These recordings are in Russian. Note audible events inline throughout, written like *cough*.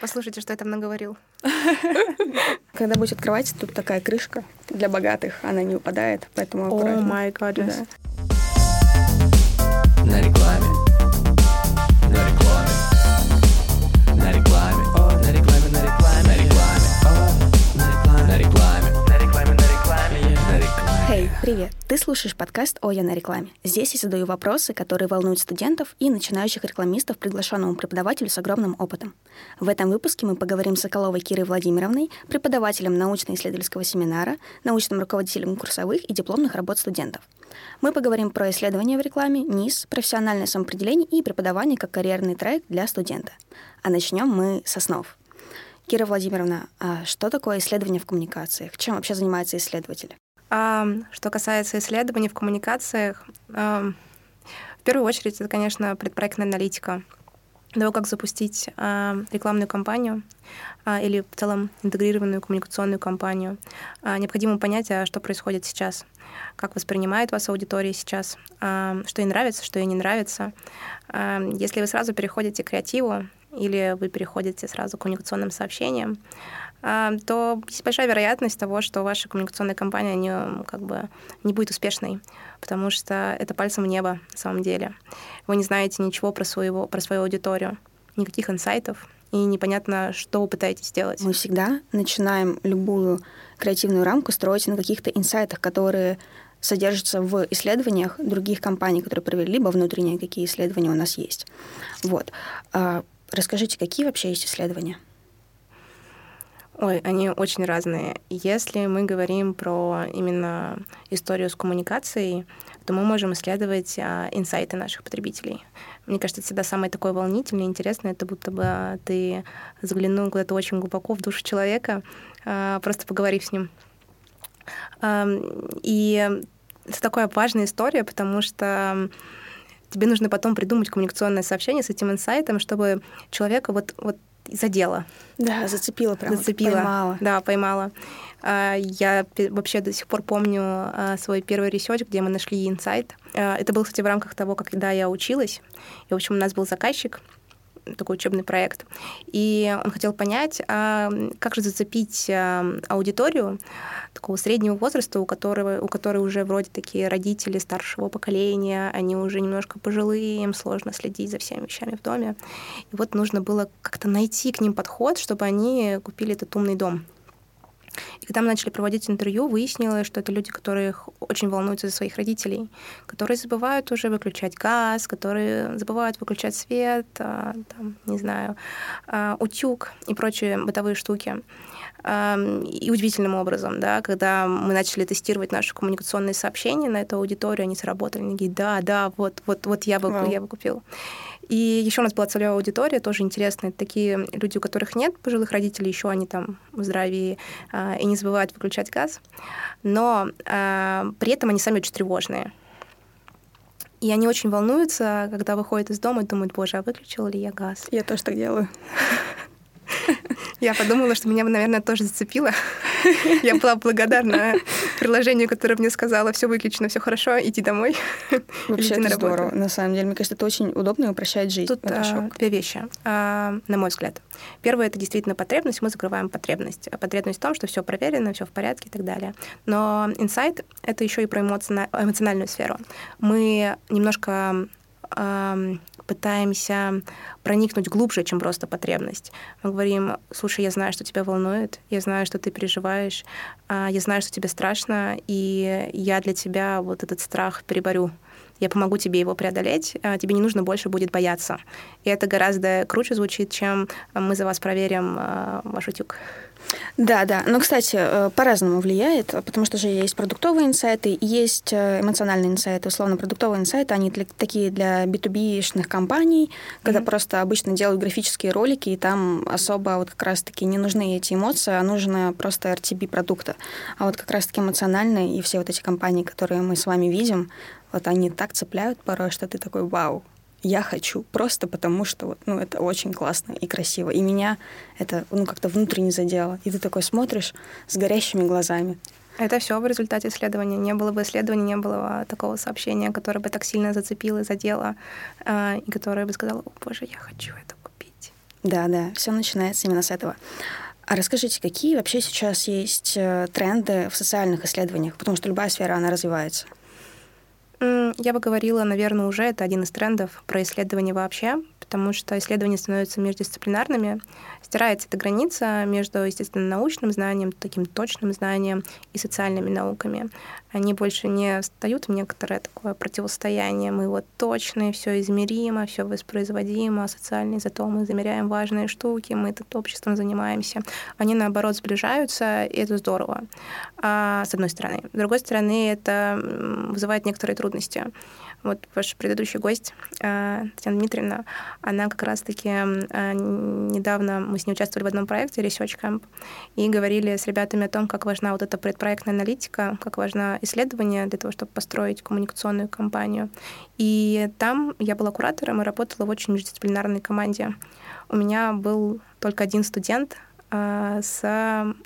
Послушайте, что я там наговорил. *laughs* Когда будете открывать, тут такая крышка для богатых, она не упадает, поэтому О аккуратно. май гад. Привет! Ты слушаешь подкаст «О, я на рекламе». Здесь я задаю вопросы, которые волнуют студентов и начинающих рекламистов, приглашенному преподавателю с огромным опытом. В этом выпуске мы поговорим с Соколовой Кирой Владимировной, преподавателем научно-исследовательского семинара, научным руководителем курсовых и дипломных работ студентов. Мы поговорим про исследования в рекламе, НИС, профессиональное самоопределение и преподавание как карьерный трек для студента. А начнем мы с основ. Кира Владимировна, а что такое исследование в коммуникациях? Чем вообще занимаются исследователи? А, что касается исследований в коммуникациях, а, в первую очередь это, конечно, предпроектная аналитика. Того, как запустить а, рекламную кампанию а, или в целом интегрированную коммуникационную кампанию, а, необходимо понять, а что происходит сейчас, как воспринимает вас аудитория сейчас, а, что ей нравится, что ей не нравится. А, Если вы сразу переходите к креативу или вы переходите сразу к коммуникационным сообщениям, то есть большая вероятность того, что ваша коммуникационная кампания не, как бы, не будет успешной, потому что это пальцем в небо на самом деле. Вы не знаете ничего про, своего, про свою аудиторию, никаких инсайтов, и непонятно, что вы пытаетесь сделать. Мы всегда начинаем любую креативную рамку строить на каких-то инсайтах, которые содержатся в исследованиях других компаний, которые провели, либо внутренние какие исследования у нас есть. Вот. А расскажите, какие вообще есть исследования? Ой, они очень разные. Если мы говорим про именно историю с коммуникацией, то мы можем исследовать а, инсайты наших потребителей. Мне кажется, это всегда самое такое волнительное, интересное, это будто бы а, ты заглянул куда-то очень глубоко в душу человека, а, просто поговорив с ним. А, и это такая важная история, потому что тебе нужно потом придумать коммуникационное сообщение с этим инсайтом, чтобы человека вот, вот задело. Да, зацепила прям. Зацепила. Поймала. Да, поймала. А, Я вообще до сих пор помню а, свой первый research, где мы нашли инсайт. А, Это был, кстати, в рамках того, когда я училась. И, в общем, у нас был заказчик, такой учебный проект. И он хотел понять, а как же зацепить а, аудиторию такого среднего возраста, у которого, у которой уже вроде такие родители старшего поколения, они уже немножко пожилые, им сложно следить за всеми вещами в доме. И вот нужно было как-то найти к ним подход, чтобы они купили этот умный дом. И когда мы начали проводить интервью, выяснилось, что это люди, которые очень волнуются за своих родителей, которые забывают уже выключать газ, которые забывают выключать свет, а, там, не знаю, а, утюг и прочие бытовые штуки. И удивительным образом, да, когда мы начали тестировать наши коммуникационные сообщения на эту аудиторию, они сработали, они говорят, да, да, вот, вот, вот я бы, Вау. я бы купил. И еще у нас была целевая аудитория, тоже интересная. Такие люди, у которых нет пожилых родителей, еще они там в здравии а, и не забывают выключать газ. Но а, при этом они сами очень тревожные. И они очень волнуются, когда выходят из дома и думают, боже, а выключила ли я газ? Я тоже так делаю. Я подумала, что меня, наверное, тоже зацепило. Я была благодарна приложению, которое мне сказала, все выключено, все хорошо, иди домой. Вообще на это работу. здорово. На самом деле, мне кажется, это очень удобно и упрощает жизнь. Тут а, две вещи, а, на мой взгляд. Первое это действительно потребность. Мы закрываем потребность. А Потребность в том, что все проверено, все в порядке и так далее. Но инсайт это еще и про эмоциона- эмоциональную сферу. Мы немножко пытаемся проникнуть глубже, чем просто потребность. Мы говорим, слушай, я знаю, что тебя волнует, я знаю, что ты переживаешь, а, я знаю, что тебе страшно, и я для тебя вот этот страх переборю. Я помогу тебе его преодолеть, а тебе не нужно больше будет бояться. И это гораздо круче звучит, чем мы за вас проверим а, ваш утюг. Да, да. Но, кстати, э, по-разному влияет, потому что же есть продуктовые инсайты, есть э, эмоциональные инсайты. Условно, продуктовые инсайты, они для- такие для B2B-шных компаний, когда Мгм. просто обычно делают графические ролики, и там особо вот как раз-таки не нужны эти эмоции, а нужно просто RTB продукта. А вот как раз-таки эмоциональные и все вот эти компании, которые мы с вами видим, вот они так цепляют порой, что ты такой, вау, я хочу, просто потому что вот, ну, это очень классно и красиво. И меня это ну, как-то внутренне задело. И ты такой смотришь с горящими глазами. Это все в результате исследования. Не было бы исследования, не было такого сообщения, которое бы так сильно зацепило задело, а, и которое бы сказало, о боже, я хочу это купить. Да, да, все начинается именно с этого. А расскажите, какие вообще сейчас есть э, тренды в социальных исследованиях? Потому что любая сфера, она развивается. Я бы говорила, наверное, уже это один из трендов про исследования вообще, потому что исследования становятся междисциплинарными, стирается эта граница между, естественно, научным знанием, таким точным знанием и социальными науками. Они больше не встают в некоторое такое противостояние. Мы вот точные, все измеримо, все воспроизводимо, социальные зато мы замеряем важные штуки, мы тут обществом занимаемся. Они, наоборот, сближаются, и это здорово, а, с одной стороны. С другой стороны, это вызывает некоторые трудности. Вот ваш предыдущий гость, а, Татьяна Дмитриевна, она как раз-таки а, недавно, мы с ней участвовали в одном проекте Research Camp, и говорили с ребятами о том, как важна вот эта предпроектная аналитика, как важно исследование для того, чтобы построить коммуникационную кампанию. И там я была куратором и работала в очень междисциплинарной команде. У меня был только один студент а, с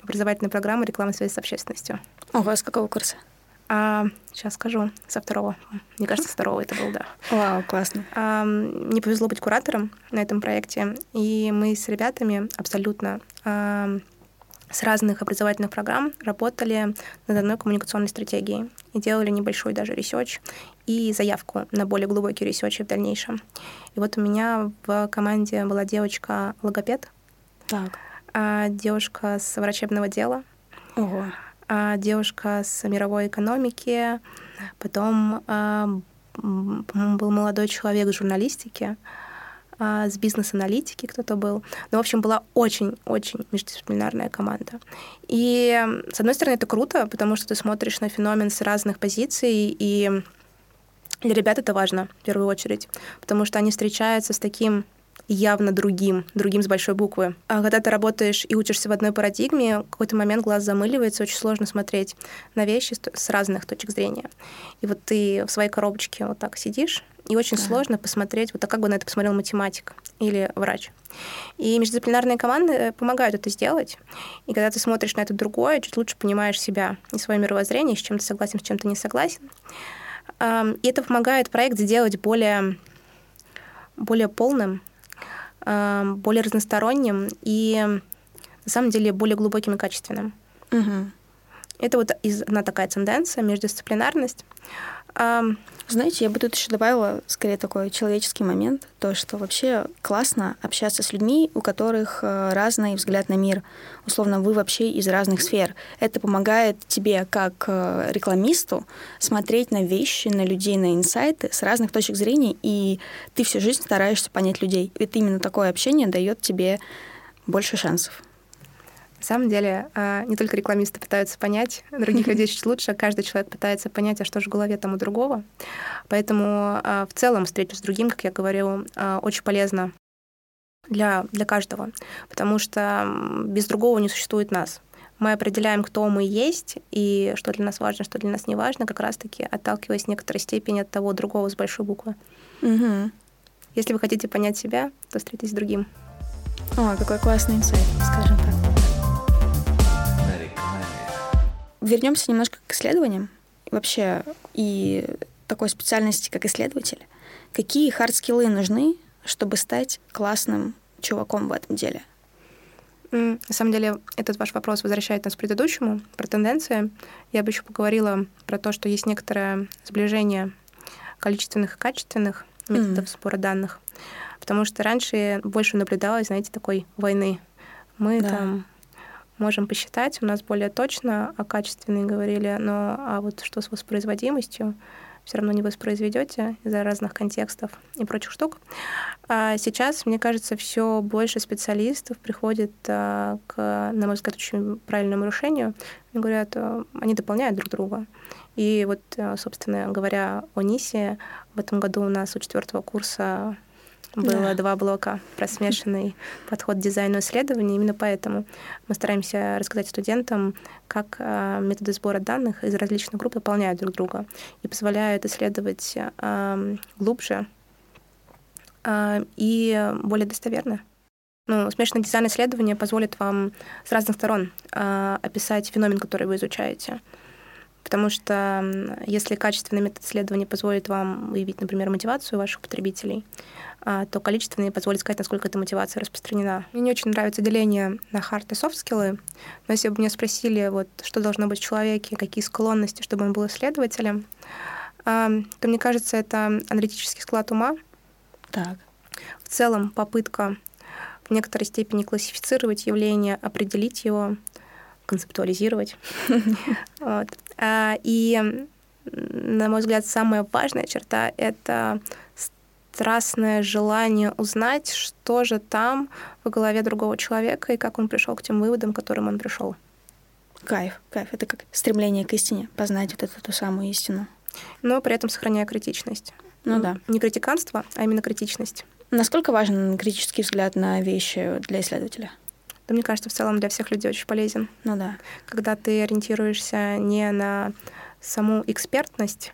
образовательной программы рекламы связи с общественностью. Ого, с какого курса? А, сейчас скажу, со второго. Мне кажется, со второго это был, да. Вау, классно. А, мне повезло быть куратором на этом проекте, и мы с ребятами абсолютно а, с разных образовательных программ работали над одной коммуникационной стратегией и делали небольшой даже research и заявку на более глубокий research в дальнейшем. И вот у меня в команде была девочка-логопед, так. А девушка с врачебного дела, Ого. А, девушка с мировой экономики, потом а, был молодой человек журналистики, а, с бизнес-аналитики кто-то был. Ну, в общем, была очень-очень междисциплинарная команда. И, с одной стороны, это круто, потому что ты смотришь на феномен с разных позиций, и для ребят это важно, в первую очередь, потому что они встречаются с таким явно другим, другим с большой буквы. А когда ты работаешь и учишься в одной парадигме, в какой-то момент глаз замыливается, очень сложно смотреть на вещи с разных точек зрения. И вот ты в своей коробочке вот так сидишь, и очень да. сложно посмотреть, вот а как бы на это посмотрел математик или врач. И междисциплинарные команды э, помогают это сделать. И когда ты смотришь на это другое, чуть лучше понимаешь себя и свое мировоззрение, с чем ты согласен, с чем ты не согласен. И это помогает проект сделать более, более полным, более разносторонним и на самом деле более глубоким и качественным. Угу. Это вот одна такая тенденция, междисциплинарность. Знаете, я бы тут еще добавила скорее такой человеческий момент, то, что вообще классно общаться с людьми, у которых э, разный взгляд на мир. Условно, вы вообще из разных сфер. Это помогает тебе, как э, рекламисту, смотреть на вещи, на людей, на инсайты с разных точек зрения, и ты всю жизнь стараешься понять людей. Это именно такое общение дает тебе больше шансов. На самом деле, а, не только рекламисты пытаются понять других людей чуть лучше, каждый человек пытается понять, а что же в голове там у другого. Поэтому а, в целом встреча с другим, как я говорю, а, очень полезна для, для каждого, потому что без другого не существует нас. Мы определяем, кто мы есть, и что для нас важно, что для нас не важно, как раз-таки отталкиваясь в некоторой степени от того другого с большой буквы. Угу. Если вы хотите понять себя, то встретитесь с другим. О, какой классный инсайт, скажем так. Вернемся немножко к исследованиям. Вообще, и такой специальности, как исследователь. Какие hard skill ы нужны, чтобы стать классным чуваком в этом деле? На самом деле, этот ваш вопрос возвращает нас к предыдущему, про тенденции. Я бы еще поговорила про то, что есть некоторое сближение количественных и качественных методов mm. сбора данных. Потому что раньше больше наблюдалось, знаете, такой войны. Мы да. там можем посчитать, у нас более точно о качественной говорили, но а вот что с воспроизводимостью, все равно не воспроизведете из-за разных контекстов и прочих штук. А сейчас, мне кажется, все больше специалистов приходит а, к, на мой взгляд, очень правильному решению. Они говорят, а, они дополняют друг друга. И вот, а, собственно говоря, о НИСе, в этом году у нас у четвертого курса было да. два блока про смешанный подход к дизайну исследований. Именно поэтому мы стараемся рассказать студентам, как а, методы сбора данных из различных групп дополняют друг друга и позволяют исследовать глубже а, и более достоверно. Ну, смешанное дизайн исследования позволит вам с разных сторон а, описать феномен, который вы изучаете. Потому что если качественный метод исследования позволит вам выявить, например, мотивацию ваших потребителей, а, то количественный позволит сказать, насколько эта мотивация распространена. Мне не очень нравится деление на хард и софт скиллы, но если бы меня спросили, вот, что должно быть в человеке, какие склонности, чтобы он был исследователем, то мне кажется, это аналитический склад ума, Так. в целом попытка в некоторой степени классифицировать явление, определить его, концептуализировать. *laughs* А, И, на мой взгляд, самая важная черта — это страстное желание узнать, что же там в голове другого человека и как он пришел к тем выводам, к которым он пришел. Кайф, кайф. Это как стремление к истине, познать вот эту ту самую истину. Но при этом сохраняя критичность. Ну да. Не критиканство, а именно критичность. Насколько важен критический взгляд на вещи для исследователя? Да, мне кажется, в целом для всех людей очень полезен. Ну да. когда ты ориентируешься не на саму экспертность,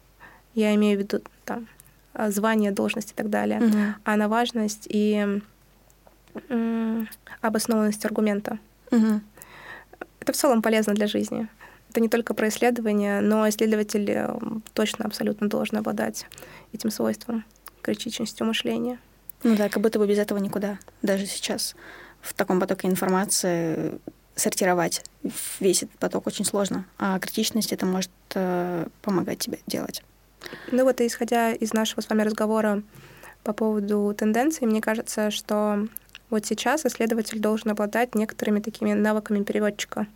я имею в виду там, а, звание, должность и так далее, Мгм. а на важность и обоснованность аргумента. Мгм. Это в целом полезно для жизни. Это не только про исследование, но исследователь э, точно абсолютно должен обладать этим свойством, критичностью мышления. Ну да, как будто бы без этого никуда. Даже сейчас в таком потоке информации сортировать весь этот поток очень сложно. А критичность это может э, помогать тебе делать. Ну вот, исходя из нашего с вами разговора по поводу тенденций, мне кажется, что вот сейчас исследователь должен обладать некоторыми такими навыками переводчика.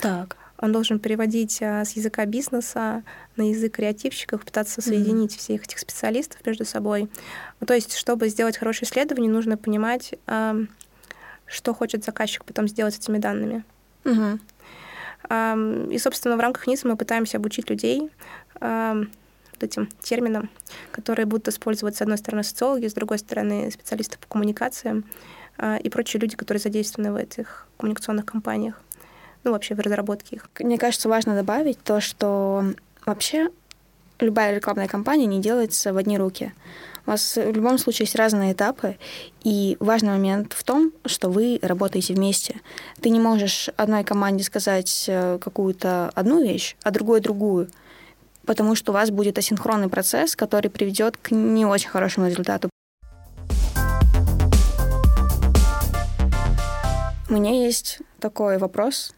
Так. Он должен переводить а, с языка бизнеса на язык креативщиков, пытаться соединить всех этих специалистов между собой. То есть, чтобы сделать хорошее исследование, нужно понимать, а, что хочет заказчик потом сделать с этими данными. Ам, И, собственно, в рамках НИСа мы пытаемся обучить людей вот этим терминам, которые будут использовать, с одной стороны, социологи, с другой стороны, специалисты по коммуникациям а, и прочие люди, которые задействованы в этих коммуникационных компаниях, ну, вообще в разработке их. Мне кажется, важно добавить то, что вообще любая рекламная кампания не делается в одни руки. У вас в любом случае есть разные этапы, и важный момент в том, что вы работаете вместе. Ты не можешь одной команде сказать э, какую-то одну вещь, а другой другую, потому что у вас будет асинхронный процесс, который приведет к не очень хорошему результату. У меня есть такой вопрос.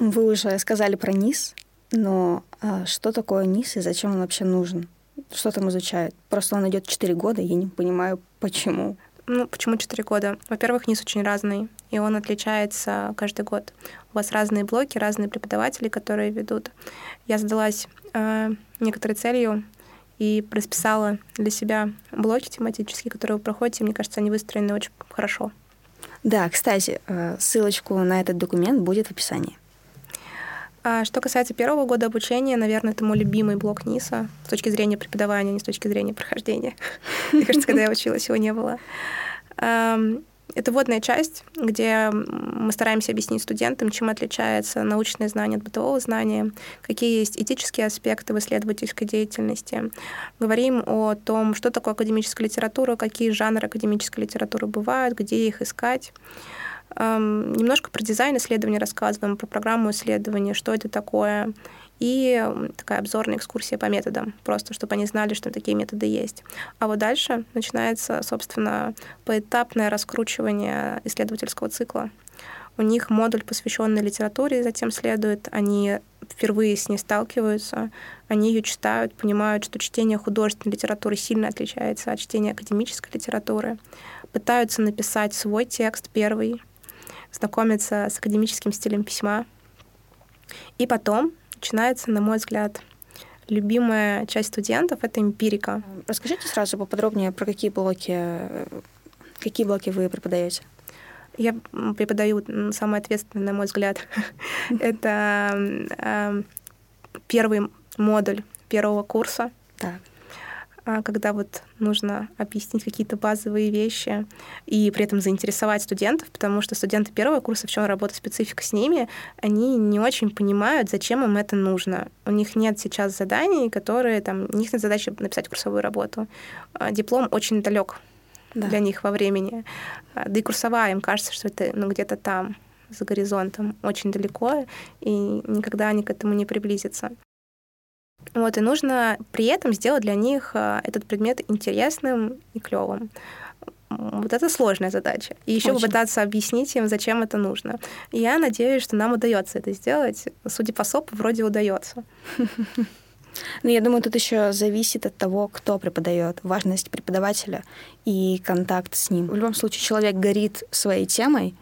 Вы уже сказали про низ, но а, что такое низ и зачем он вообще нужен? Что там изучают? Просто он идет 4 года, я не понимаю, почему. Ну, почему 4 года? Во-первых, НИС очень разный, и он отличается каждый год. У вас разные блоки, разные преподаватели, которые ведут. Я задалась э, некоторой целью и расписала для себя блоки тематические, которые вы проходите. Мне кажется, они выстроены очень хорошо. Да, кстати, э, ссылочку на этот документ будет в описании. А что касается первого года обучения, наверное, это мой любимый блок НИСа с точки зрения преподавания, не с точки зрения прохождения. *laughs* Мне кажется, когда я училась, его не было. Это вводная часть, где мы стараемся объяснить студентам, чем отличается научное знание от бытового знания, какие есть этические аспекты в исследовательской деятельности. Говорим о том, что такое академическая литература, какие жанры академической литературы бывают, где их искать. Эм, Немножко про дизайн исследования рассказываем, про программу исследования, что это такое, и такая обзорная экскурсия по методам, просто чтобы они знали, что такие методы есть. А вот дальше начинается, собственно, поэтапное раскручивание исследовательского цикла. У них модуль, посвященный литературе, затем следует. Они впервые с ней сталкиваются, они ее читают, понимают, что чтение художественной литературы сильно отличается от чтения академической литературы, пытаются написать свой текст первый, знакомиться с академическим стилем письма. И потом начинается, на мой взгляд, любимая часть студентов — это эмпирика. Расскажите сразу поподробнее, про какие блоки, э, какие блоки вы преподаете. Я преподаю м, самый ответственный, на мой взгляд. *laughs* Это эм, первый модуль первого курса, Так. А, когда вот нужно объяснить какие-то базовые вещи и при этом заинтересовать студентов, потому что студенты первого курса, в чем работа специфика с ними, они не очень понимают, зачем им это нужно. У них нет сейчас заданий, которые там, у них нет задачи написать курсовую работу. А, Диплом очень далек Да. для них во времени. А, Да и курсовая, им кажется, что это ну, где-то там, за горизонтом, очень далеко, и никогда они к этому не приблизятся. Вот, и нужно при этом сделать для них а, этот предмет интересным и клевым. Вот это сложная задача. И еще Очень. попытаться объяснить им, зачем это нужно. И я надеюсь, что нам удается это сделать. Судя по СОПу, вроде удается. *laughs* Ну, я думаю, тут еще зависит от того, кто преподает, важность преподавателя и контакт с ним. В любом случае, человек горит своей темой,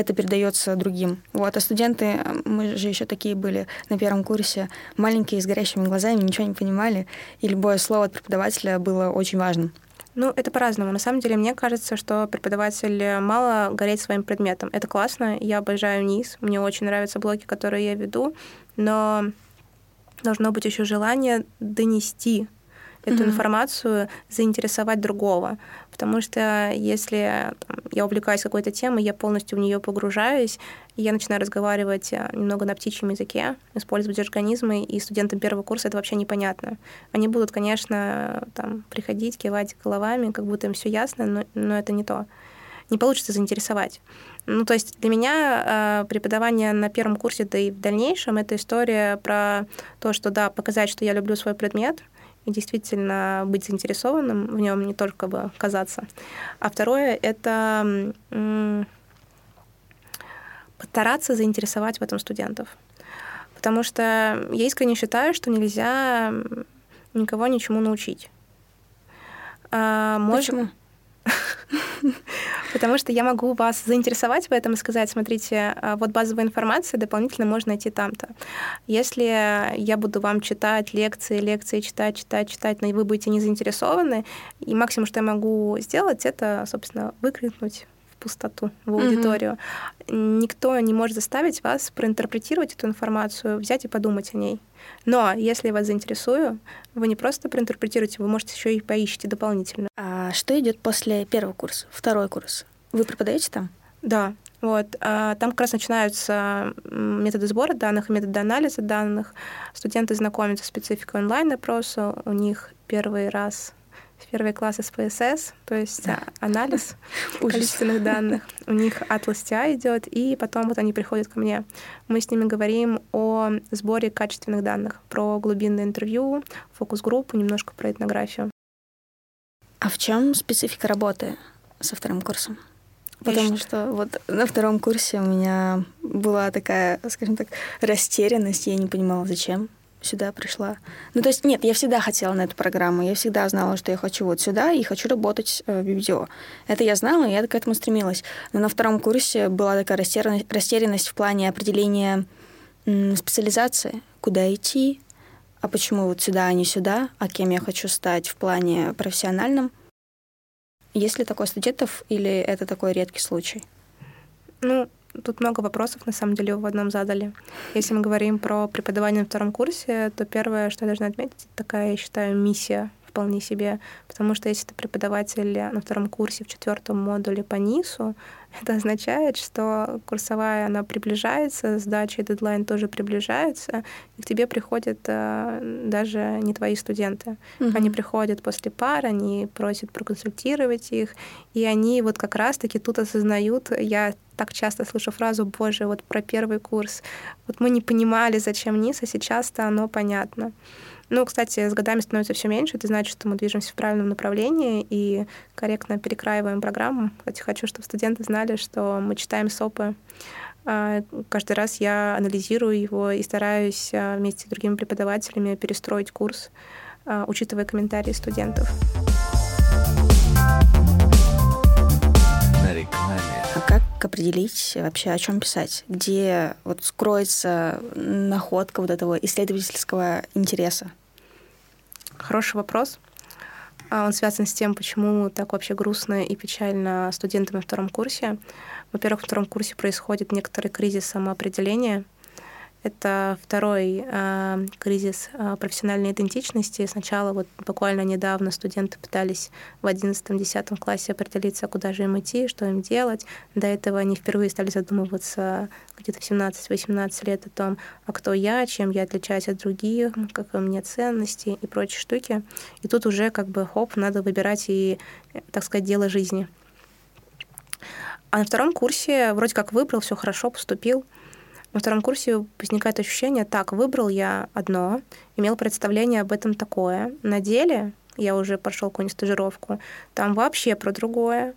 это передается другим. Вот, а студенты, мы же еще такие были на первом курсе, маленькие, с горящими глазами, ничего не понимали, и любое слово от преподавателя было очень важным. Ну, это по-разному. На самом деле, мне кажется, что преподаватель мало гореть своим предметом. Это классно, я обожаю низ, мне очень нравятся блоки, которые я веду, но должно быть еще желание донести эту Мгм. информацию, заинтересовать другого. Потому что если там, я увлекаюсь какой-то темой, я полностью в нее погружаюсь, и я начинаю разговаривать а, немного на птичьем языке, использовать организмы, и студентам первого курса это вообще непонятно. Они будут, конечно, там, приходить, кивать головами, как будто им все ясно, но, но это не то. Не получится заинтересовать. Ну, то есть для меня э, преподавание на первом курсе, да и в дальнейшем, это история про то, что, да, показать, что я люблю свой предмет, и действительно быть заинтересованным в нем, не только бы казаться. А второе — это постараться заинтересовать в этом студентов. Потому что я искренне считаю, что нельзя никого ничему научить. А, мож- Почему? *laughs* Потому что я могу вас заинтересовать в этом и сказать, смотрите, а, вот базовая информация дополнительно можно найти там-то. Если я буду вам читать лекции, лекции, читать, читать, читать, но вы будете не заинтересованы, и максимум, что я могу сделать, это, собственно, выкрикнуть пустоту, в аудиторию. Никто не может заставить вас проинтерпретировать эту информацию, взять и подумать о ней. Но если я вас заинтересую, вы не просто проинтерпретируете, вы, может, еще и поищите дополнительно. А что идет после первого курса, второй курс? Вы преподаете там? Да, вот. а, Там как раз начинаются методы сбора данных и методы анализа данных. Студенты знакомятся с спецификой онлайн-опроса. У них первый раз первый класс СПСС, то есть Да. а, анализ *laughs* количественных данных. У них Atlas TI идет, и потом вот они приходят ко мне. Мы с ними говорим о сборе качественных данных, про глубинное интервью, фокус-группу, немножко про этнографию. А в чем специфика работы со вторым курсом? Потому что вот на втором курсе у меня была такая, скажем так, растерянность. Я не понимала, зачем сюда пришла. Ну, то есть, нет, я всегда хотела на эту программу. Я всегда знала, что я хочу вот сюда и хочу работать э, в BBDO. Это я знала, и я к этому стремилась. Но на втором курсе была такая растерянность, растерянность в плане определения специализации, куда идти, а почему вот сюда, а не сюда, а кем я хочу стать в плане профессиональном. Есть ли такой студентов или это такой редкий случай? Ну, тут много вопросов, на самом деле, в одном задали. Если мы говорим про преподавание на втором курсе, то первое, что я должна отметить, такая, я считаю, миссия вполне себе. Потому что если ты преподаватель на втором курсе в четвертом модуле по НИСу, это означает, что курсовая, она приближается, сдача и дедлайн тоже приближается, и к тебе приходят э, даже не твои студенты. Они приходят после пар, они просят проконсультировать их, и они вот как раз-таки тут осознают, я так часто слышу фразу «Боже, вот про первый курс, вот мы не понимали, зачем низ, а сейчас-то оно понятно». Ну, кстати, с годами становится все меньше, это значит, что мы движемся в правильном направлении и корректно перекраиваем программу. Кстати, хочу, чтобы студенты знали, что мы читаем СОПы. А, Каждый раз я анализирую его и стараюсь а, вместе с другими преподавателями перестроить курс, а, учитывая комментарии студентов. Как определить вообще, о чем писать? Где вот скроется находка вот этого исследовательского интереса? Хороший вопрос. А, Он связан с тем, почему так вообще грустно и печально студентам на втором курсе. Во-первых, во втором курсе происходит некоторый кризис самоопределения. Это второй э, кризис э, профессиональной идентичности. Сначала вот буквально недавно студенты пытались в 11-10 классе определиться, куда же им идти, что им делать. До этого они впервые стали задумываться где-то в 17-18 лет о том, а кто я, чем я отличаюсь от других, какие у меня ценности и прочие штуки. И тут уже как бы хоп, надо выбирать и, так сказать, дело жизни. А на втором курсе вроде как выбрал, все хорошо, поступил. На втором курсе возникает ощущение, так, выбрал я одно, имел представление об этом такое. На деле я уже прошел какую-нибудь стажировку, там вообще про другое.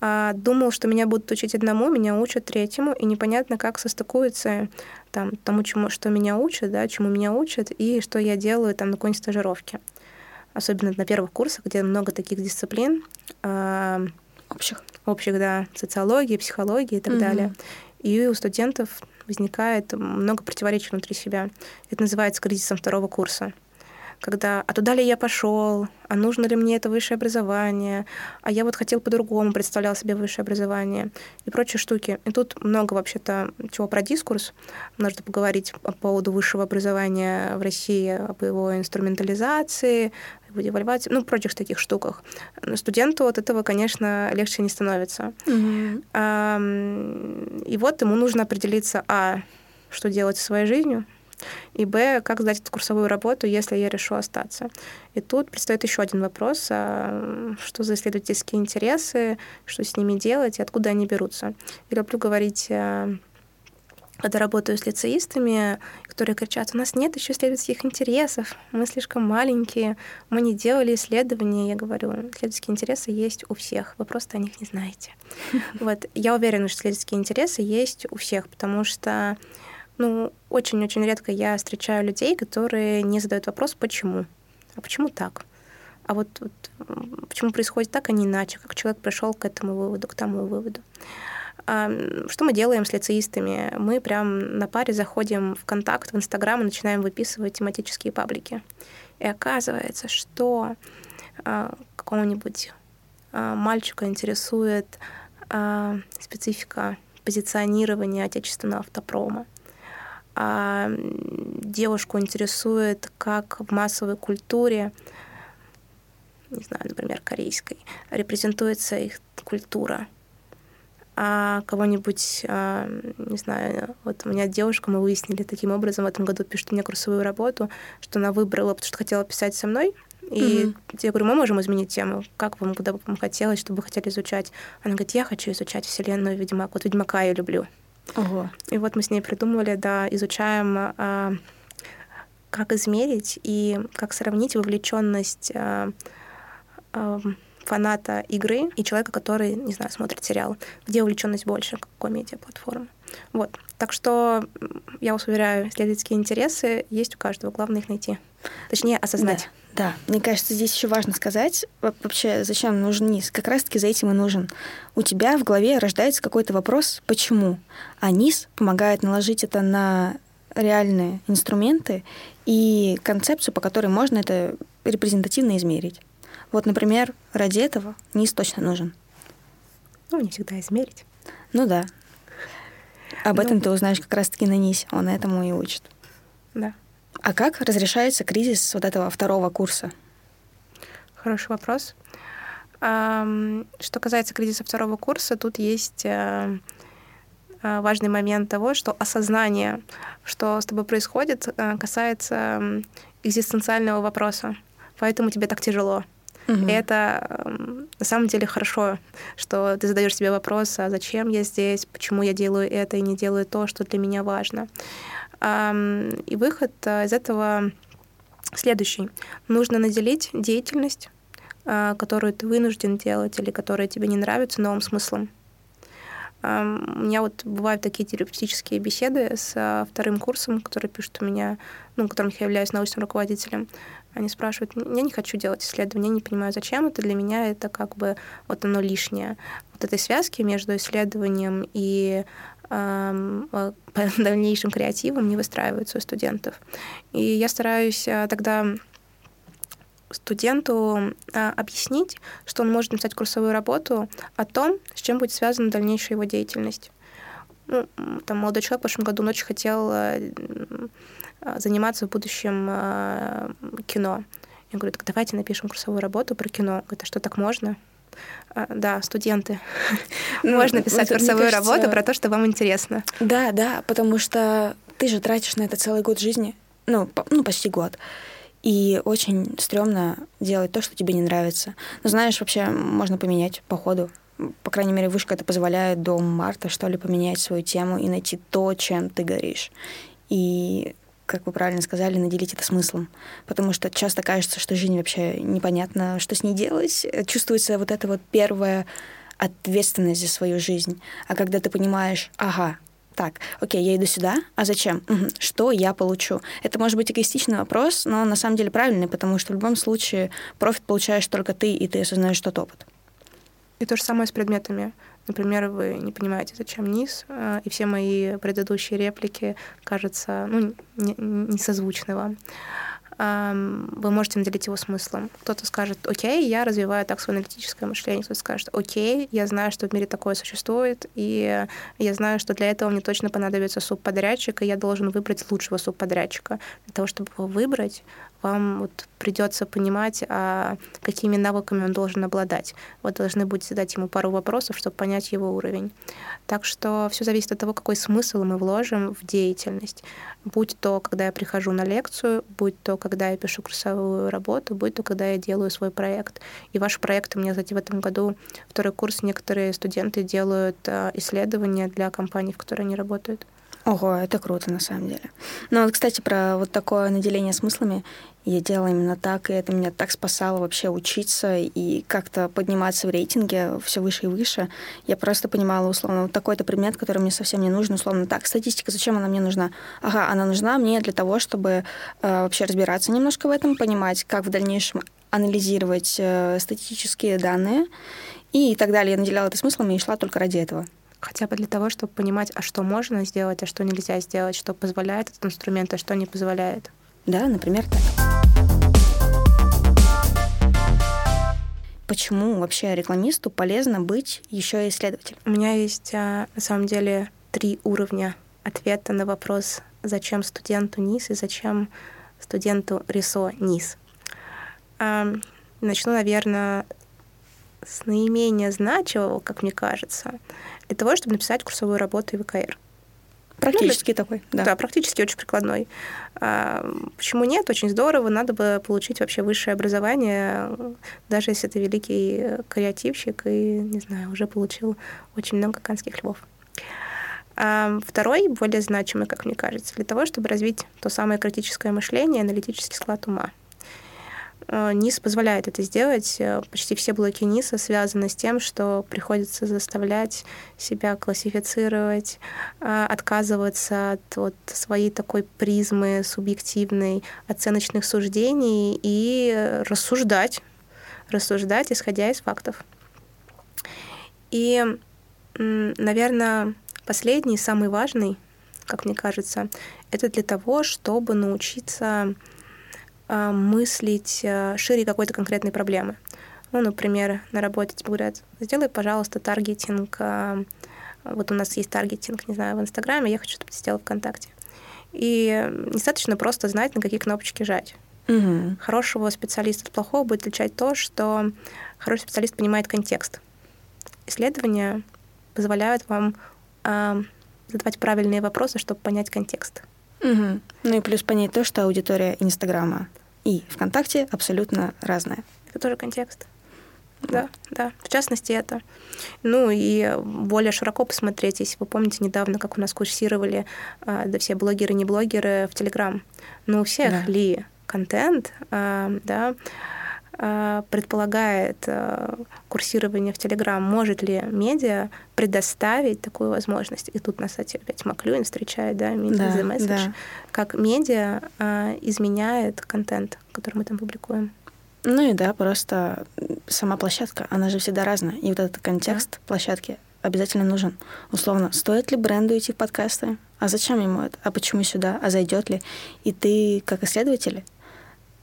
А думал, что меня будут учить одному, меня учат третьему, и непонятно, как состыкуется там, тому, чему, что меня учат, да, чему меня учат, и что я делаю там на какой-нибудь стажировке. Особенно на первых курсах, где много таких дисциплин. Э, общих. Общих, да, социологии, психологии и так mm-hmm. далее. И у студентов возникает много противоречий внутри себя. Это называется кризисом второго курса когда а туда ли я пошел, а нужно ли мне это высшее образование, а я вот хотел по-другому, представлял себе высшее образование и прочие штуки. И тут много вообще-то чего про дискурс. Нужно поговорить по поводу высшего образования в России, об его инструментализации, об девальвации, ну, прочих таких штуках. Но студенту от этого, конечно, легче не становится. Mm-hmm. А, и вот ему нужно определиться, а, что делать со своей жизнью, и б, как сдать эту курсовую работу, если я решу остаться. И тут предстоит еще один вопрос, а что за исследовательские интересы, что с ними делать и откуда они берутся. Я люблю говорить э, когда работаю с лицеистами, которые кричат, у нас нет еще исследовательских интересов, мы слишком маленькие, мы не делали исследования. Я говорю, исследовательские интересы есть у всех, вы просто о них не знаете. *laughs* Вот. Я уверена, что исследовательские интересы есть у всех, потому что ну, очень-очень редко я встречаю людей, которые не задают вопрос, почему. А почему так? А вот, вот почему происходит так, а не иначе? Как человек пришел к этому выводу, к тому выводу? Что мы делаем с лицеистами? Мы прям на паре заходим в контакт, в Инстаграм и начинаем выписывать тематические паблики. И оказывается, что а, какого-нибудь а, мальчика интересует а, специфика позиционирования отечественного автопрома а девушку интересует, как в массовой культуре, не знаю, например, корейской, репрезентуется их культура. А кого-нибудь, а, не знаю, вот у меня девушка, мы выяснили таким образом, в этом году пишет мне курсовую работу, что она выбрала, потому что хотела писать со мной, и mm-hmm. я говорю, мы можем изменить тему. Как вам, куда бы вам хотелось, чтобы вы хотели изучать? Она говорит, я хочу изучать вселенную Ведьмак. Вот Ведьмака я люблю. Ого. И вот мы с ней придумывали, да, изучаем, а, как измерить и как сравнить вовлеченность а, а, фаната игры и человека, который, не знаю, смотрит сериал. Где увлеченность больше, какой медиаплатформы. Вот. Так что, я вас уверяю, исследовательские интересы есть у каждого, главное их найти. Точнее, осознать. Да, да. мне кажется, здесь еще важно сказать, вообще, зачем нужен низ. Как раз-таки за этим и нужен. У тебя в голове рождается какой-то вопрос, почему? А низ помогает наложить это на реальные инструменты и концепцию, по которой можно это репрезентативно измерить. Вот, например, ради этого низ точно нужен. Ну, не всегда измерить. Ну да. Об ну, этом ты узнаешь как раз-таки на низ. Он этому и учит. Да. А как разрешается кризис вот этого второго курса? Хороший вопрос. Что касается кризиса второго курса, тут есть э, э, важный момент того, что осознание, что с тобой происходит, э, касается экзистенциального вопроса. Поэтому тебе так тяжело. Угу. И это на самом деле хорошо, что ты задаешь себе вопрос, а зачем я здесь, почему я делаю это и не делаю то, что для меня важно. И выход а, из этого следующий. Нужно наделить деятельность, а, которую ты вынужден делать или которая тебе не нравится, новым смыслом. У меня вот бывают такие терапевтические беседы с а, вторым курсом, который пишут у меня, ну, которым я являюсь научным руководителем. Они спрашивают, я не хочу делать исследования, не понимаю, зачем это, для меня это как бы вот оно лишнее. Вот этой связки между исследованием и по *laughs* дальнейшим креативам не выстраиваются у студентов. И я стараюсь а, тогда студенту а, объяснить, что он может написать курсовую работу о том, с чем будет связана дальнейшая его деятельность. Ну, там молодой человек в прошлом году он очень хотел а, заниматься в будущем кино. Я говорю, так давайте напишем курсовую работу про кино. Говорит, а что так можно? А, да, студенты. *laughs* Ну, Можно писать курсовую работу про то, что вам интересно. Да, да, потому что ты же тратишь на это целый год жизни, ну, ну почти год. И очень стрёмно делать то, что тебе не нравится. Но знаешь, вообще можно поменять по ходу. по крайней мере, вышка это позволяет до марта, что ли, поменять свою тему и найти то, чем ты горишь. И как вы правильно сказали, наделить это смыслом. Потому что часто кажется, что жизнь вообще непонятно, что с ней делать. Чувствуется вот эта вот первая ответственность за свою жизнь. А когда ты понимаешь, ага, так, окей, я иду сюда, а зачем? Угу. Что я получу? Это может быть эгоистичный вопрос, но на самом деле правильный, потому что в любом случае профит получаешь только ты, и ты осознаешь тот опыт. И то же самое с предметами. Например, вы не понимаете, зачем низ, а, и все мои предыдущие реплики кажутся ну, несозвучны вам вы можете наделить его смыслом. Кто-то скажет, окей, я развиваю так свое аналитическое мышление, кто-то скажет, окей, я знаю, что в мире такое существует, и я знаю, что для этого мне точно понадобится субподрядчик, и я должен выбрать лучшего субподрядчика. Для того, чтобы его выбрать, вам вот придется понимать, а какими навыками он должен обладать. Вы должны будете задать ему пару вопросов, чтобы понять его уровень. Так что все зависит от того, какой смысл мы вложим в деятельность. Будь то, когда я прихожу на лекцию, будь то, когда я пишу курсовую работу, будь то, когда я делаю свой проект. И ваш проект у меня, кстати, в этом году второй курс, некоторые студенты делают а, исследования для компаний, в которой они работают. Ого, это круто на самом деле. Ну вот, кстати, про вот такое наделение смыслами я делала именно так, и это меня так спасало вообще учиться и как-то подниматься в рейтинге все выше и выше. Я просто понимала, условно, вот такой-то предмет, который мне совсем не нужен, условно, так, статистика, зачем она мне нужна? Ага, она нужна мне для того, чтобы э, вообще разбираться немножко в этом, понимать, как в дальнейшем анализировать э, статистические данные и так далее. Я наделяла это смыслом и шла только ради этого хотя бы для того, чтобы понимать, а что можно сделать, а что нельзя сделать, что позволяет этот инструмент, а что не позволяет. Да, например, так. Почему вообще рекламисту полезно быть еще и исследователем? У меня есть а, на самом деле три уровня ответа на вопрос, зачем студенту низ и зачем студенту рисо низ. Начну, наверное, с наименее значимого, как мне кажется для того, чтобы написать курсовую работу и ВКР. Практически ну, такой, да. Да, практически очень прикладной. А, почему нет? Очень здорово. Надо бы получить вообще высшее образование, даже если ты великий креативщик и, не знаю, уже получил очень много канских львов. А второй, более значимый, как мне кажется, для того, чтобы развить то самое критическое мышление, аналитический склад ума. Э, НИС позволяет это сделать. Э, почти все блоки НИСа связаны с тем, что приходится заставлять себя классифицировать, э, отказываться от вот своей такой призмы субъективной оценочных суждений и рассуждать, рассуждать, исходя из фактов. И, наверное, последний, самый важный, как мне кажется, это для того, чтобы научиться мыслить а, шире какой-то конкретной проблемы. Ну, например, на работе тебе говорят, сделай, пожалуйста, таргетинг. А, вот у нас есть таргетинг, не знаю, в Инстаграме, я хочу, чтобы ты сделал ВКонтакте. И недостаточно просто знать, на какие кнопочки жать. Угу. Хорошего специалиста от плохого будет отличать то, что хороший специалист понимает контекст. Исследования позволяют вам э, задавать правильные вопросы, чтобы понять контекст. Угу. Ну и плюс понять то, что аудитория Инстаграма и ВКонтакте абсолютно разная. Это тоже контекст. Да, да. В частности, это. Ну и более широко посмотреть, если вы помните недавно, как у нас курсировали а, да все блогеры, не блогеры в Телеграм. Ну, у всех да. ли контент, а, да, предполагает а, курсирование в Телеграм, может ли медиа предоставить такую возможность? И тут нас, кстати, опять Маклюин встречает, да, да, the message, да. как медиа а, изменяет контент, который мы там публикуем. Ну и да, просто сама площадка, она же всегда разная. И вот этот контекст да. площадки обязательно нужен. Условно, стоит ли бренду идти в подкасты? А зачем ему это? А почему сюда? А зайдет ли? И ты, как исследователь,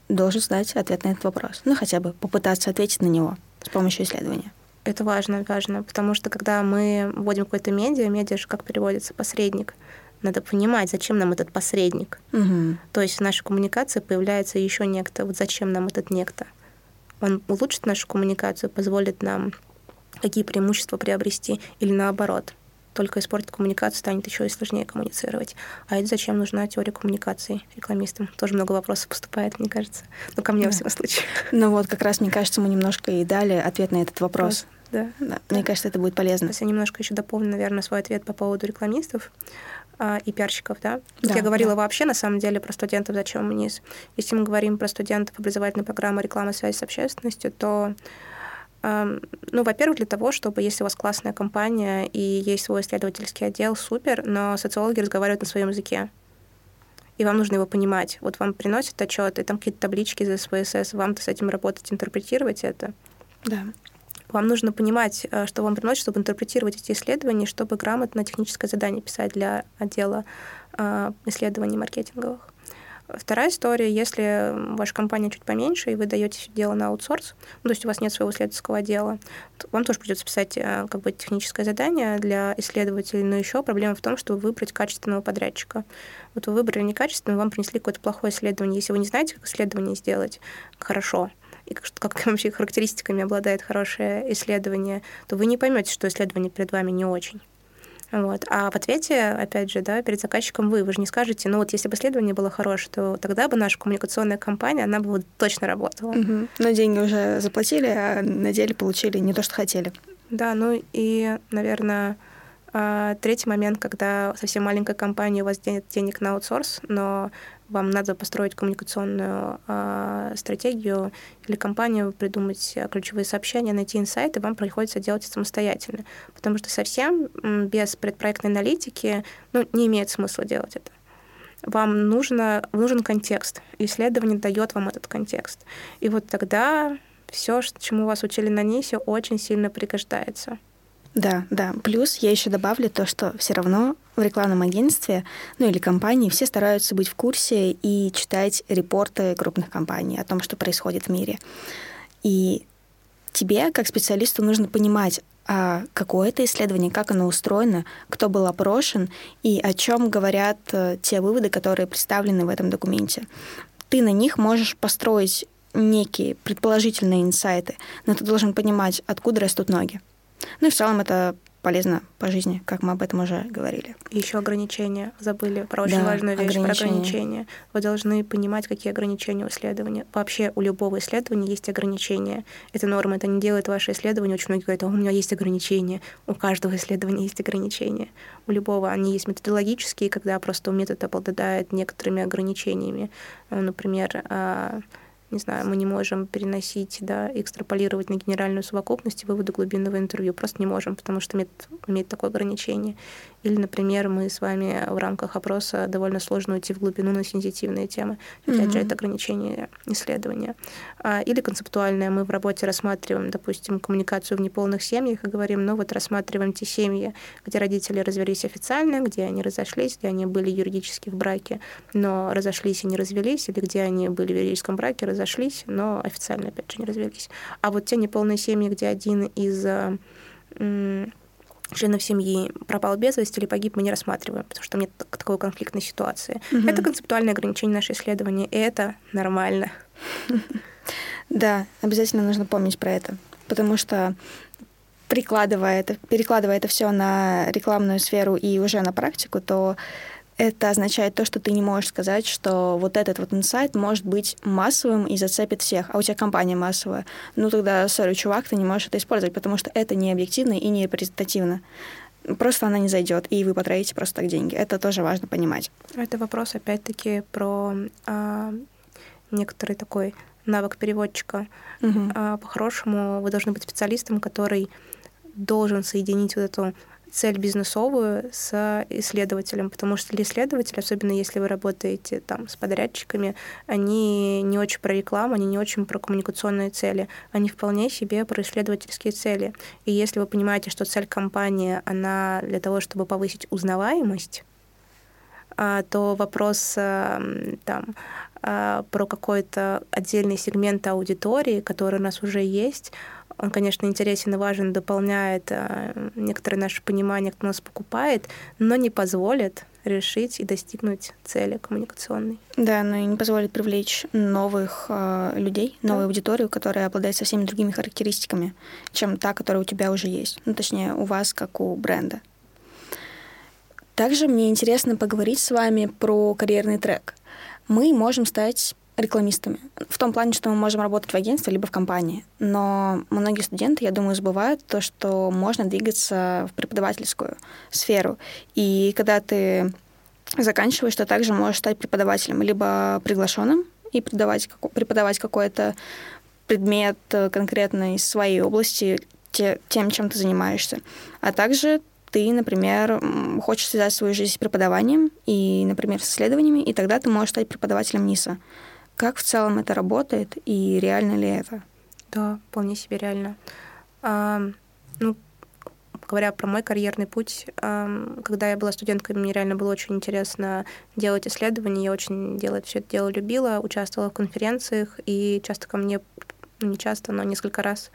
должен знать ответ на этот вопрос. Ну, хотя бы попытаться ответить на него с помощью исследования. Это важно, важно, потому что когда мы вводим какой-то медиа, медиа же как переводится, посредник, надо понимать, зачем нам этот посредник. Угу. То есть в нашей коммуникации появляется еще некто. Вот зачем нам этот некто? Он улучшит нашу коммуникацию, позволит нам какие преимущества приобрести или наоборот – только испортит коммуникацию, станет еще и сложнее коммуницировать. А это зачем нужна теория коммуникации рекламистам? Тоже много вопросов поступает, мне кажется. Ну, ко мне, да. во всяком случае. Ну вот, как раз, мне кажется, мы немножко и дали ответ на этот вопрос. Да. Да, Мне кажется, это будет полезно. Сейчас я немножко еще дополню, наверное, свой ответ по поводу рекламистов а, и пиарщиков, да. Да, я говорила да. вообще, на самом деле, про студентов «Зачем вниз?». Если мы говорим про студентов образовательной программы рекламы связи с общественностью, то Ну, во-первых, для того, чтобы, если у вас классная компания и есть свой исследовательский отдел, супер, но социологи разговаривают на своем языке. И вам нужно его понимать. Вот вам приносят отчеты, там какие-то таблички из СПСС, вам-то с этим работать, интерпретировать это. Да. Вам нужно понимать, э, что вам приносят, чтобы интерпретировать эти исследования, чтобы грамотно техническое задание писать для отдела э, исследований маркетинговых. Вторая история, если ваша компания чуть поменьше, и вы даете дело на аутсорс, ну, то есть у вас нет своего исследовательского отдела, то вам тоже придется писать э, как бы техническое задание для исследователей, но еще проблема в том, чтобы выбрать качественного подрядчика. Вот вы выбрали некачественного, вам принесли какое-то плохое исследование. Если вы не знаете, как исследование сделать хорошо, и как, как *laughs* вообще характеристиками обладает хорошее исследование, то вы не поймете, что исследование перед вами не очень. Вот. А в ответе, опять же, да, перед заказчиком вы, вы же не скажете, ну вот если бы исследование было хорошее, то тогда бы наша коммуникационная компания, она бы вот точно работала. Мгм. Но деньги уже заплатили, а на деле получили не то, что хотели. Да, ну и, наверное, а, третий момент, когда совсем маленькая компания, у вас нет денег на аутсорс, но вам надо построить коммуникационную а, стратегию или компанию, придумать а, ключевые сообщения, найти инсайты, вам приходится делать это самостоятельно. Потому что совсем без предпроектной аналитики ну, не имеет смысла делать это. Вам нужно, нужен контекст. Исследование дает вам этот контекст. И вот тогда все, чему вас учили на НИСе, очень сильно пригождается. Да, да. Плюс я еще добавлю то, что все равно в рекламном агентстве, ну или компании, все стараются быть в курсе и читать репорты крупных компаний о том, что происходит в мире. И тебе, как специалисту, нужно понимать, а какое это исследование, как оно устроено, кто был опрошен и о чем говорят э, те выводы, которые представлены в этом документе. Ты на них можешь построить некие предположительные инсайты, но ты должен понимать, откуда растут ноги. Ну и в целом это полезно по жизни, как мы об этом уже говорили. Еще ограничения. Забыли про очень Да, важную вещь, про ограничения. ограничения. Вы должны понимать, какие ограничения у исследования. Вообще у любого исследования есть ограничения. Это норма, это не делает ваше исследование. Очень многие говорят, «А у меня есть ограничения. У каждого исследования есть ограничения. У любого они есть методологические, когда просто метод обладает некоторыми ограничениями. Ну, Например, а, не знаю, мы не можем переносить, да, экстраполировать на генеральную совокупность и выводы глубинного интервью. Просто не можем, потому что метод имеет такое ограничение. Или, например, мы с вами в рамках опроса довольно сложно уйти в глубину на сенситивные темы. Опять же, Мгм. это ограничение исследования. А, Или концептуальное. Мы в работе рассматриваем, допустим, коммуникацию в неполных семьях и говорим, ну вот рассматриваем те семьи, где родители развелись официально, где они разошлись, где они были юридически в браке, но разошлись и не развелись, или где они были в юридическом браке, разошлись, но официально, опять же, не развелись. А вот те неполные семьи, где один из а, членов семьи пропал без вести или погиб, мы не рассматриваем, потому что нет так- такой конфликтной ситуации. Мгм. Это концептуальное ограничение нашего исследования, и это нормально. *laughs* Да, обязательно нужно помнить про это, потому что прикладывая это, перекладывая это все на рекламную сферу и уже на практику, то это означает то, что ты не можешь сказать, что вот этот вот инсайт может быть массовым и зацепит всех, а у тебя компания массовая. Ну тогда, сори, чувак, ты не можешь это использовать, потому что это не объективно и не репрезентативно. Просто она не зайдет, и вы потратите просто так деньги. Это тоже важно понимать. Это вопрос, опять-таки, про а, некоторый такой навык переводчика. Мгм. А, по-хорошему, вы должны быть специалистом, который должен соединить вот эту цель бизнесовую с исследователем, потому что для исследователя, особенно если вы работаете там с подрядчиками, они не очень про рекламу, они не очень про коммуникационные цели, они вполне себе про исследовательские цели. И если вы понимаете, что цель компании, она для того, чтобы повысить узнаваемость, а, то вопрос м, там а, про какой-то отдельный сегмент аудитории, который у нас уже есть, он, конечно, интересен и важен, дополняет а, некоторое наше понимание, кто нас покупает, но не позволит решить и достигнуть цели коммуникационной. Да, но и не позволит привлечь новых э, людей, Да. новую аудиторию, которая обладает совсем другими характеристиками, чем та, которая у тебя уже есть. Ну, точнее, у вас, как у бренда. Также мне интересно поговорить с вами про карьерный трек. Мы можем стать рекламистами. В том плане, что мы можем работать в агентстве либо в компании. Но многие студенты, я думаю, забывают то, что можно двигаться в преподавательскую сферу. И когда ты заканчиваешь, то также можешь стать преподавателем, либо приглашенным и преподавать, преподавать какой-то предмет конкретно из своей области, те, тем, чем ты занимаешься. А также ты, например, хочешь связать свою жизнь с преподаванием и, например, с исследованиями, и тогда ты можешь стать преподавателем НИСа. Как в целом это работает и реально ли это? Да, вполне себе реально. А, ну, говоря про мой карьерный путь, когда я была студенткой, мне реально было очень интересно делать исследования, я очень делать все это дело любила, участвовала в конференциях, и часто ко мне ну, не часто, но несколько раз,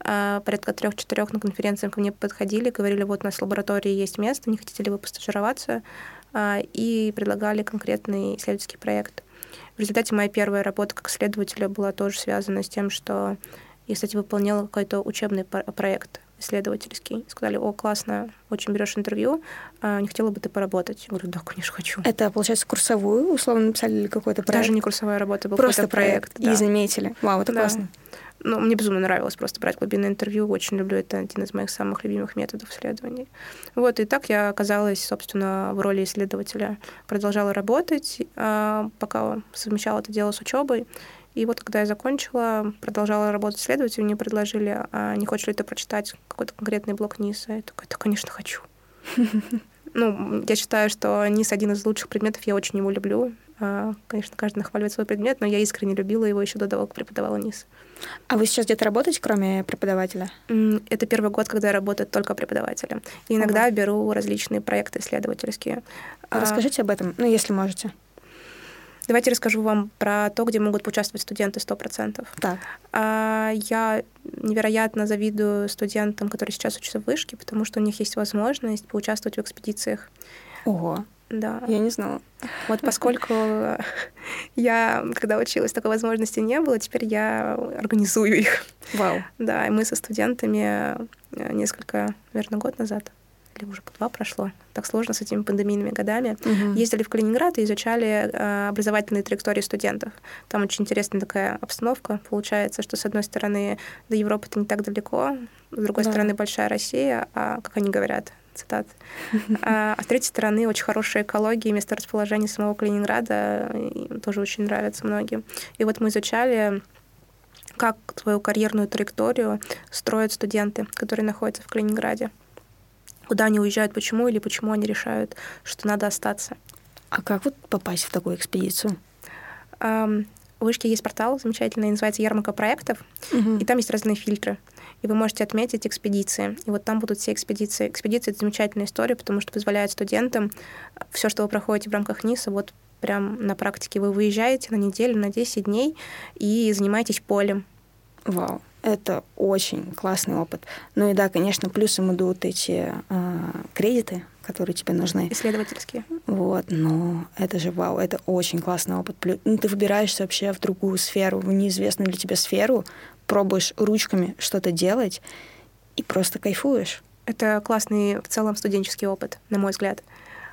а, порядка трех-четырех на конференциях ко мне подходили, говорили, вот у нас в лаборатории есть место, не хотите ли вы постажироваться, а, и предлагали конкретный исследовательский проект. В результате моя первая работа как исследователя была тоже связана с тем, что я, кстати, выполняла какой-то учебный проект исследовательский. Сказали, о, классно, очень берешь интервью, а не хотела бы ты поработать? Я говорю, да, конечно, хочу. Это, получается, курсовую, условно написали или какой-то проект? Даже не курсовая работа, был просто проект. проект. Да. И заметили. Вау, это да. классно. Ну, мне безумно нравилось просто брать глубинное интервью. Очень люблю. Это один из моих самых любимых методов исследований. Вот, и так я оказалась, собственно, в роли исследователя. Продолжала работать, а, пока совмещала это дело с учебой. И вот когда я закончила, продолжала работать исследователем, мне предложили, а не хочешь ли ты прочитать какой-то конкретный блок НИСа? Я такая, да, конечно, хочу. *laughs* Ну, я считаю, что НИС один из лучших предметов, я очень его люблю. А, конечно, каждый нахваливает свой предмет, но я искренне любила его еще до того, как преподавала НИС. А вы сейчас где-то работаете, кроме преподавателя? Это первый год, когда я работаю только преподавателем. И иногда ага. беру различные проекты исследовательские. А расскажите об этом, ну, если можете. Давайте расскажу вам про то, где могут поучаствовать студенты 100%. Так. А, я невероятно завидую студентам, которые сейчас учатся в вышке, потому что у них есть возможность поучаствовать в экспедициях. Ого. Да. Я не знала. Вот поскольку *laughs* я, когда училась, такой возможности не было, теперь я организую их. Вау. Да, и мы со студентами э, несколько, наверное, год назад или уже по два прошло, так сложно с этими пандемийными годами, угу. ездили в Калининград и изучали э, образовательные траектории студентов. Там очень интересная такая обстановка. Получается, что с одной стороны до Европы это не так далеко, с другой да. стороны большая Россия, а как они говорят, цитат. А, а с третьей стороны очень хорошая экология и месторасположение самого Калининграда тоже очень нравится многим. И вот мы изучали как свою карьерную траекторию строят студенты, которые находятся в Калининграде куда они уезжают, почему, или почему они решают, что надо остаться. А как вот попасть в такую экспедицию? Um, в Вышке есть портал замечательный, называется «Ярмарка проектов», угу. и там есть разные фильтры. И вы можете отметить экспедиции. И вот там будут все экспедиции. Экспедиции — это замечательная история, потому что позволяет студентам все, что вы проходите в рамках НИСа, вот прям на практике вы выезжаете на неделю, на 10 дней и занимаетесь полем. Вау. Это очень классный опыт. Ну и да, конечно, плюсом идут эти э, кредиты, которые тебе нужны. Исследовательские. Вот, но это же вау, это очень классный опыт. Ну, ты выбираешься вообще в другую сферу, в неизвестную для тебя сферу, пробуешь ручками что-то делать и просто кайфуешь. Это классный в целом студенческий опыт, на мой взгляд.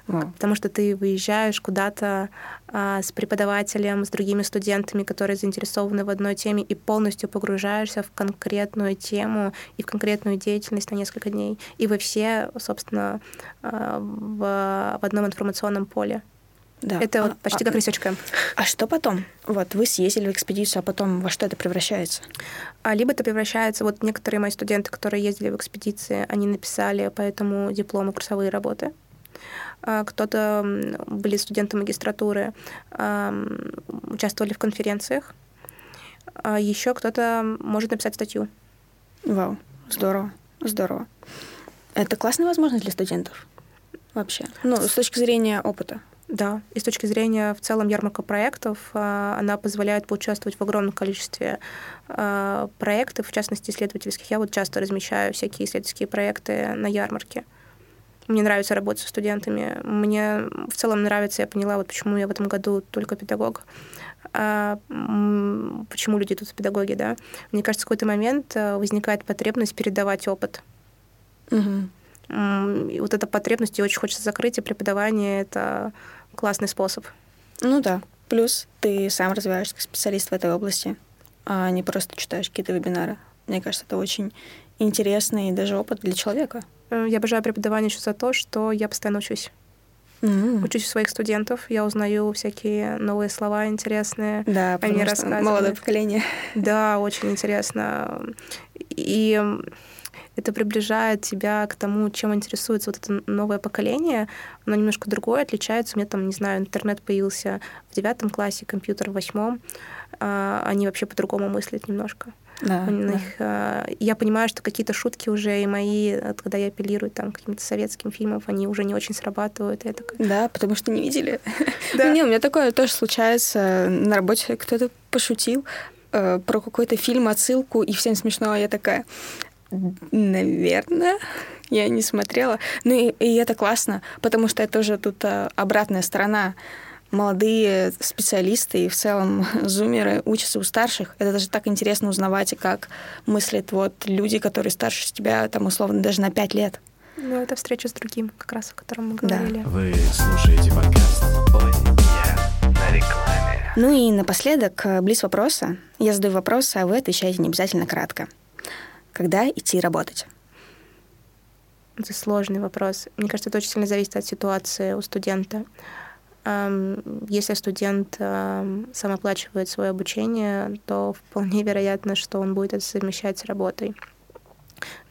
Wow. Потому что ты выезжаешь куда-то а, с преподавателем, с другими студентами, которые заинтересованы в одной теме, и полностью погружаешься в конкретную тему и в конкретную деятельность на несколько дней. И вы все, собственно, а, в, в одном информационном поле. Да. Это а, вот почти а, как Research Camp. А что потом? Вот вы съездили в экспедицию, а потом во что это превращается? А, либо это превращается... Вот некоторые мои студенты, которые ездили в экспедиции, они написали по этому диплому курсовые работы. А, кто-то были студенты магистратуры, участвовали в конференциях, а еще кто-то может написать статью. Вау, здорово, здорово. Это классная возможность для студентов вообще? Ну, с точки зрения опыта. Да, и с точки зрения в целом ярмарка проектов, а, она позволяет поучаствовать в огромном количестве проектов, в частности, исследовательских. Я вот часто размещаю всякие исследовательские проекты на ярмарке. Мне нравится работать со студентами. Мне в целом нравится, я поняла, вот почему я в этом году только педагог. А почему люди тут педагоги, да? Мне кажется, в какой-то момент э, возникает потребность передавать опыт. Угу. И вот эта потребность ее очень хочется закрыть, и преподавание — это классный способ. Ну да, Плюс ты сам развиваешься как специалист в этой области, а не просто читаешь какие-то вебинары. Мне кажется, это очень интересный даже опыт для человека. Э, Я обожаю преподавание еще за то, что я постоянно учусь. М. Учусь у своих студентов, я узнаю всякие новые слова интересные. Да, потому что рассказывают. молодое поколение. Да, очень интересно. И это приближает тебя к тому, чем интересуется вот это новое поколение. Оно немножко другое, отличается. У меня там, не знаю, интернет появился в девятом классе, компьютер в восьмом. А, Они вообще по-другому мыслят немножко. Да, них, да. э, Я понимаю, что какие-то шутки уже и мои, э, когда я апеллирую там, к каким-то советским фильмам, они уже не очень срабатывают. Я такая, Да, потому что не видели. *laughs* Да. Ну, не, у меня такое тоже случается. На работе кто-то пошутил э, про какой-то фильм, отсылку, и всем смешно, а я такая, наверное, я не смотрела. Ну и, и это классно, потому что это уже тут э, обратная сторона. Молодые специалисты и в целом *laughs* зумеры учатся у старших. Это даже так интересно узнавать, как мыслят вот люди, которые старше тебя, там, условно, даже на пять лет. ну, это встреча с другим, как раз, о котором мы Да. говорили. Вы слушаете подкаст «Ой, я на рекламе». Ну и напоследок, э, близ вопроса. Я задаю вопрос, а вы отвечаете не обязательно кратко. Когда идти работать? Это сложный вопрос. Мне кажется, это очень сильно зависит от ситуации у студента. Если студент ам, сам оплачивает свое обучение, то вполне вероятно, что он будет это совмещать с работой.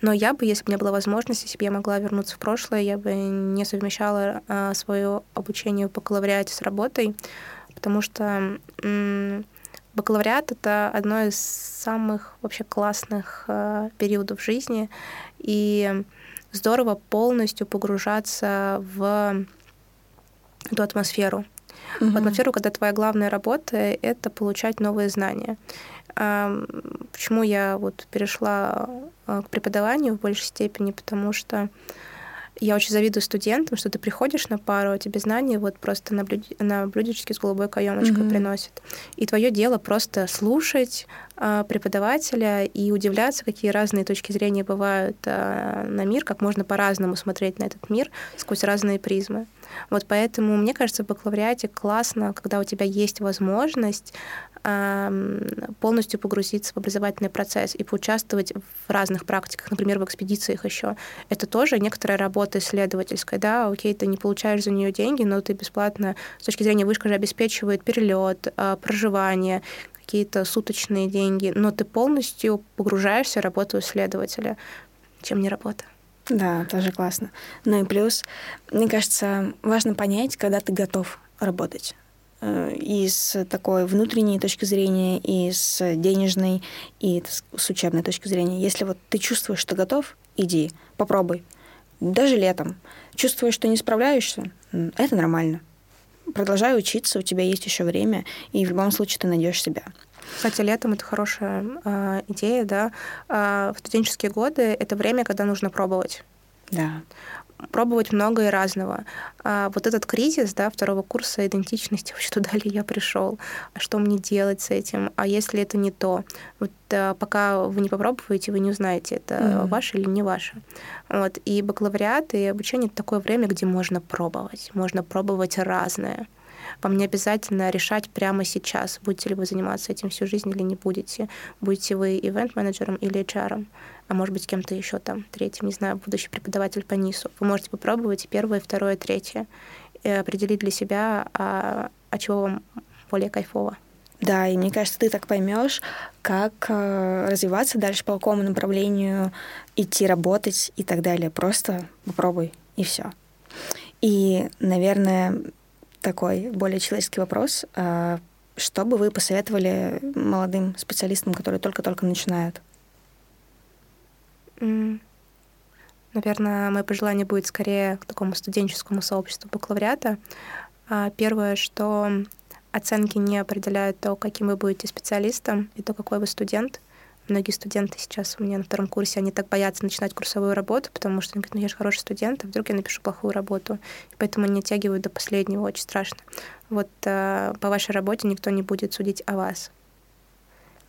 Но я бы, если бы у меня была возможность, если бы я могла вернуться в прошлое, я бы не совмещала а, свое обучение в бакалавриате с работой, потому что бакалавриат — это одно из самых вообще классных а, периодов жизни, и здорово полностью погружаться в эту атмосферу. В атмосферу, когда твоя главная работа — это получать новые знания. Почему я вот перешла а, к преподаванию в большей степени? Потому что я очень завидую студентам, что ты приходишь на пару, а тебе знания вот просто на, блюде- на блюдечке с голубой каемочкой Мгм. приносят. И твое дело просто слушать а, преподавателя и удивляться, какие разные точки зрения бывают а, на мир, как можно по-разному смотреть на этот мир сквозь разные призмы. Вот поэтому, мне кажется, в бакалавриате классно, когда у тебя есть возможность полностью погрузиться в образовательный процесс и поучаствовать в разных практиках, например, в экспедициях еще. Это тоже некоторая работа исследовательская, да, окей, ты не получаешь за нее деньги, но ты бесплатно, с точки зрения вышка же обеспечивает перелет, а, проживание, какие-то суточные деньги, но ты полностью погружаешься в работу исследователя, чем не работа. Да, тоже классно. Ну и плюс, мне кажется, важно понять, когда ты готов работать. Э, И с такой внутренней точки зрения, и с денежной, и с учебной точки зрения. Если вот ты чувствуешь, что готов, иди, попробуй. Даже летом. Чувствуешь, что не справляешься, это нормально. Продолжай учиться, у тебя есть еще время, и в любом случае ты найдешь себя. Кстати, летом это хорошая а, идея, да. А, в студенческие годы это время, когда нужно пробовать. Да. Пробовать много и разного. А вот этот кризис, да, второго курса идентичности, *laughs* вообще туда ли я пришел, что мне делать с этим, а если это не то, вот а, пока вы не попробуете, вы не узнаете, это Мгм. ваше или не ваше. Вот и бакалавриат и обучение это такое время, где можно пробовать, можно пробовать разное. Вам не обязательно решать прямо сейчас, будете ли вы заниматься этим всю жизнь или не будете. Будете вы ивент-менеджером или HR, а может быть, кем-то еще там, третьим, не знаю, будущий преподаватель по НИСу. Вы можете попробовать первое, второе, третье, и определить для себя, а, а чего вам более кайфово. Да, и мне кажется, ты так поймешь, как э, развиваться дальше по какому направлению идти работать и так далее. Просто попробуй, и все. И, наверное, такой более человеческий вопрос. а Что бы вы посоветовали молодым специалистам, которые только-только начинают? Наверное, мое пожелание будет скорее к такому студенческому сообществу бакалавриата. А, Первое, что оценки не определяют то, каким вы будете специалистом и то, какой вы студент. Многие студенты сейчас у меня на втором курсе, они так боятся начинать курсовую работу, потому что они говорят, ну я же хороший студент, а вдруг я напишу плохую работу. И поэтому они оттягивают до последнего, очень страшно. Вот а, по вашей работе никто не будет судить о вас.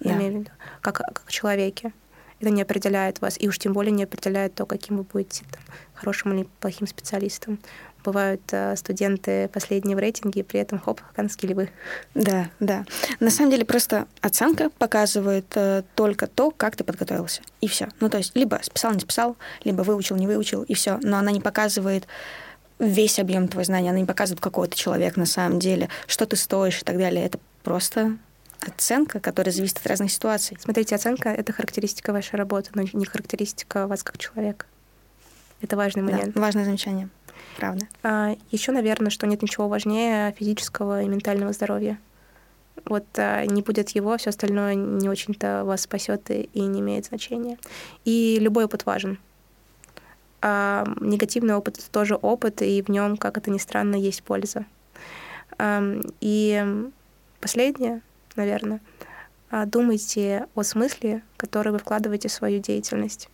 Я Да. имею в виду, как, как человеке. Это не определяет вас, и уж тем более не определяет то, каким вы будете там, хорошим или плохим специалистом. Бывают э, студенты последние в рейтинге, и при этом хоп, канские львы. Да, да. На самом деле просто оценка показывает э, только то, как ты подготовился. И все. Ну, то есть либо списал, не списал, либо выучил, не выучил, и все. Но она не показывает весь объем твоих знаний, она не показывает, какой ты человек на самом деле, что ты стоишь и так далее. Это просто оценка, которая зависит от разных ситуаций. Смотрите, оценка — это характеристика вашей работы, но не характеристика вас как человека. Это важный момент. Да, важное замечание. Правда. А, еще, наверное, что нет ничего важнее физического и ментального здоровья. Вот а, не будет его, все остальное не очень-то вас спасет и, и не имеет значения. И любой опыт важен. А, негативный опыт это тоже опыт, и в нем, как это ни странно, есть польза. А, и последнее, наверное, а, думайте о смысле, который вы вкладываете в свою деятельность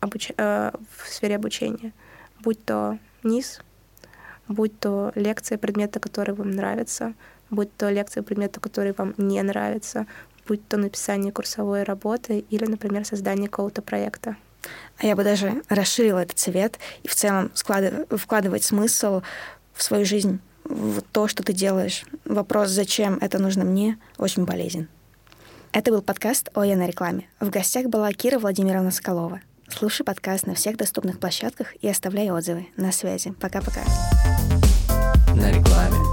обуч... э, в сфере обучения, будь то низ, будь то лекция предмета, который вам нравится, будь то лекция предмета, который вам не нравится, будь то написание курсовой работы или, например, создание какого-то проекта. А я бы даже расширила этот цвет и в целом складывать, вкладывать смысл в свою жизнь, в то, что ты делаешь. Вопрос, зачем это нужно мне, очень полезен. Это был подкаст «Ой, на рекламе». В гостях была Кира Владимировна Соколова, Слушай подкаст на всех доступных площадках и оставляй отзывы. На связи. Пока-пока. На рекламе.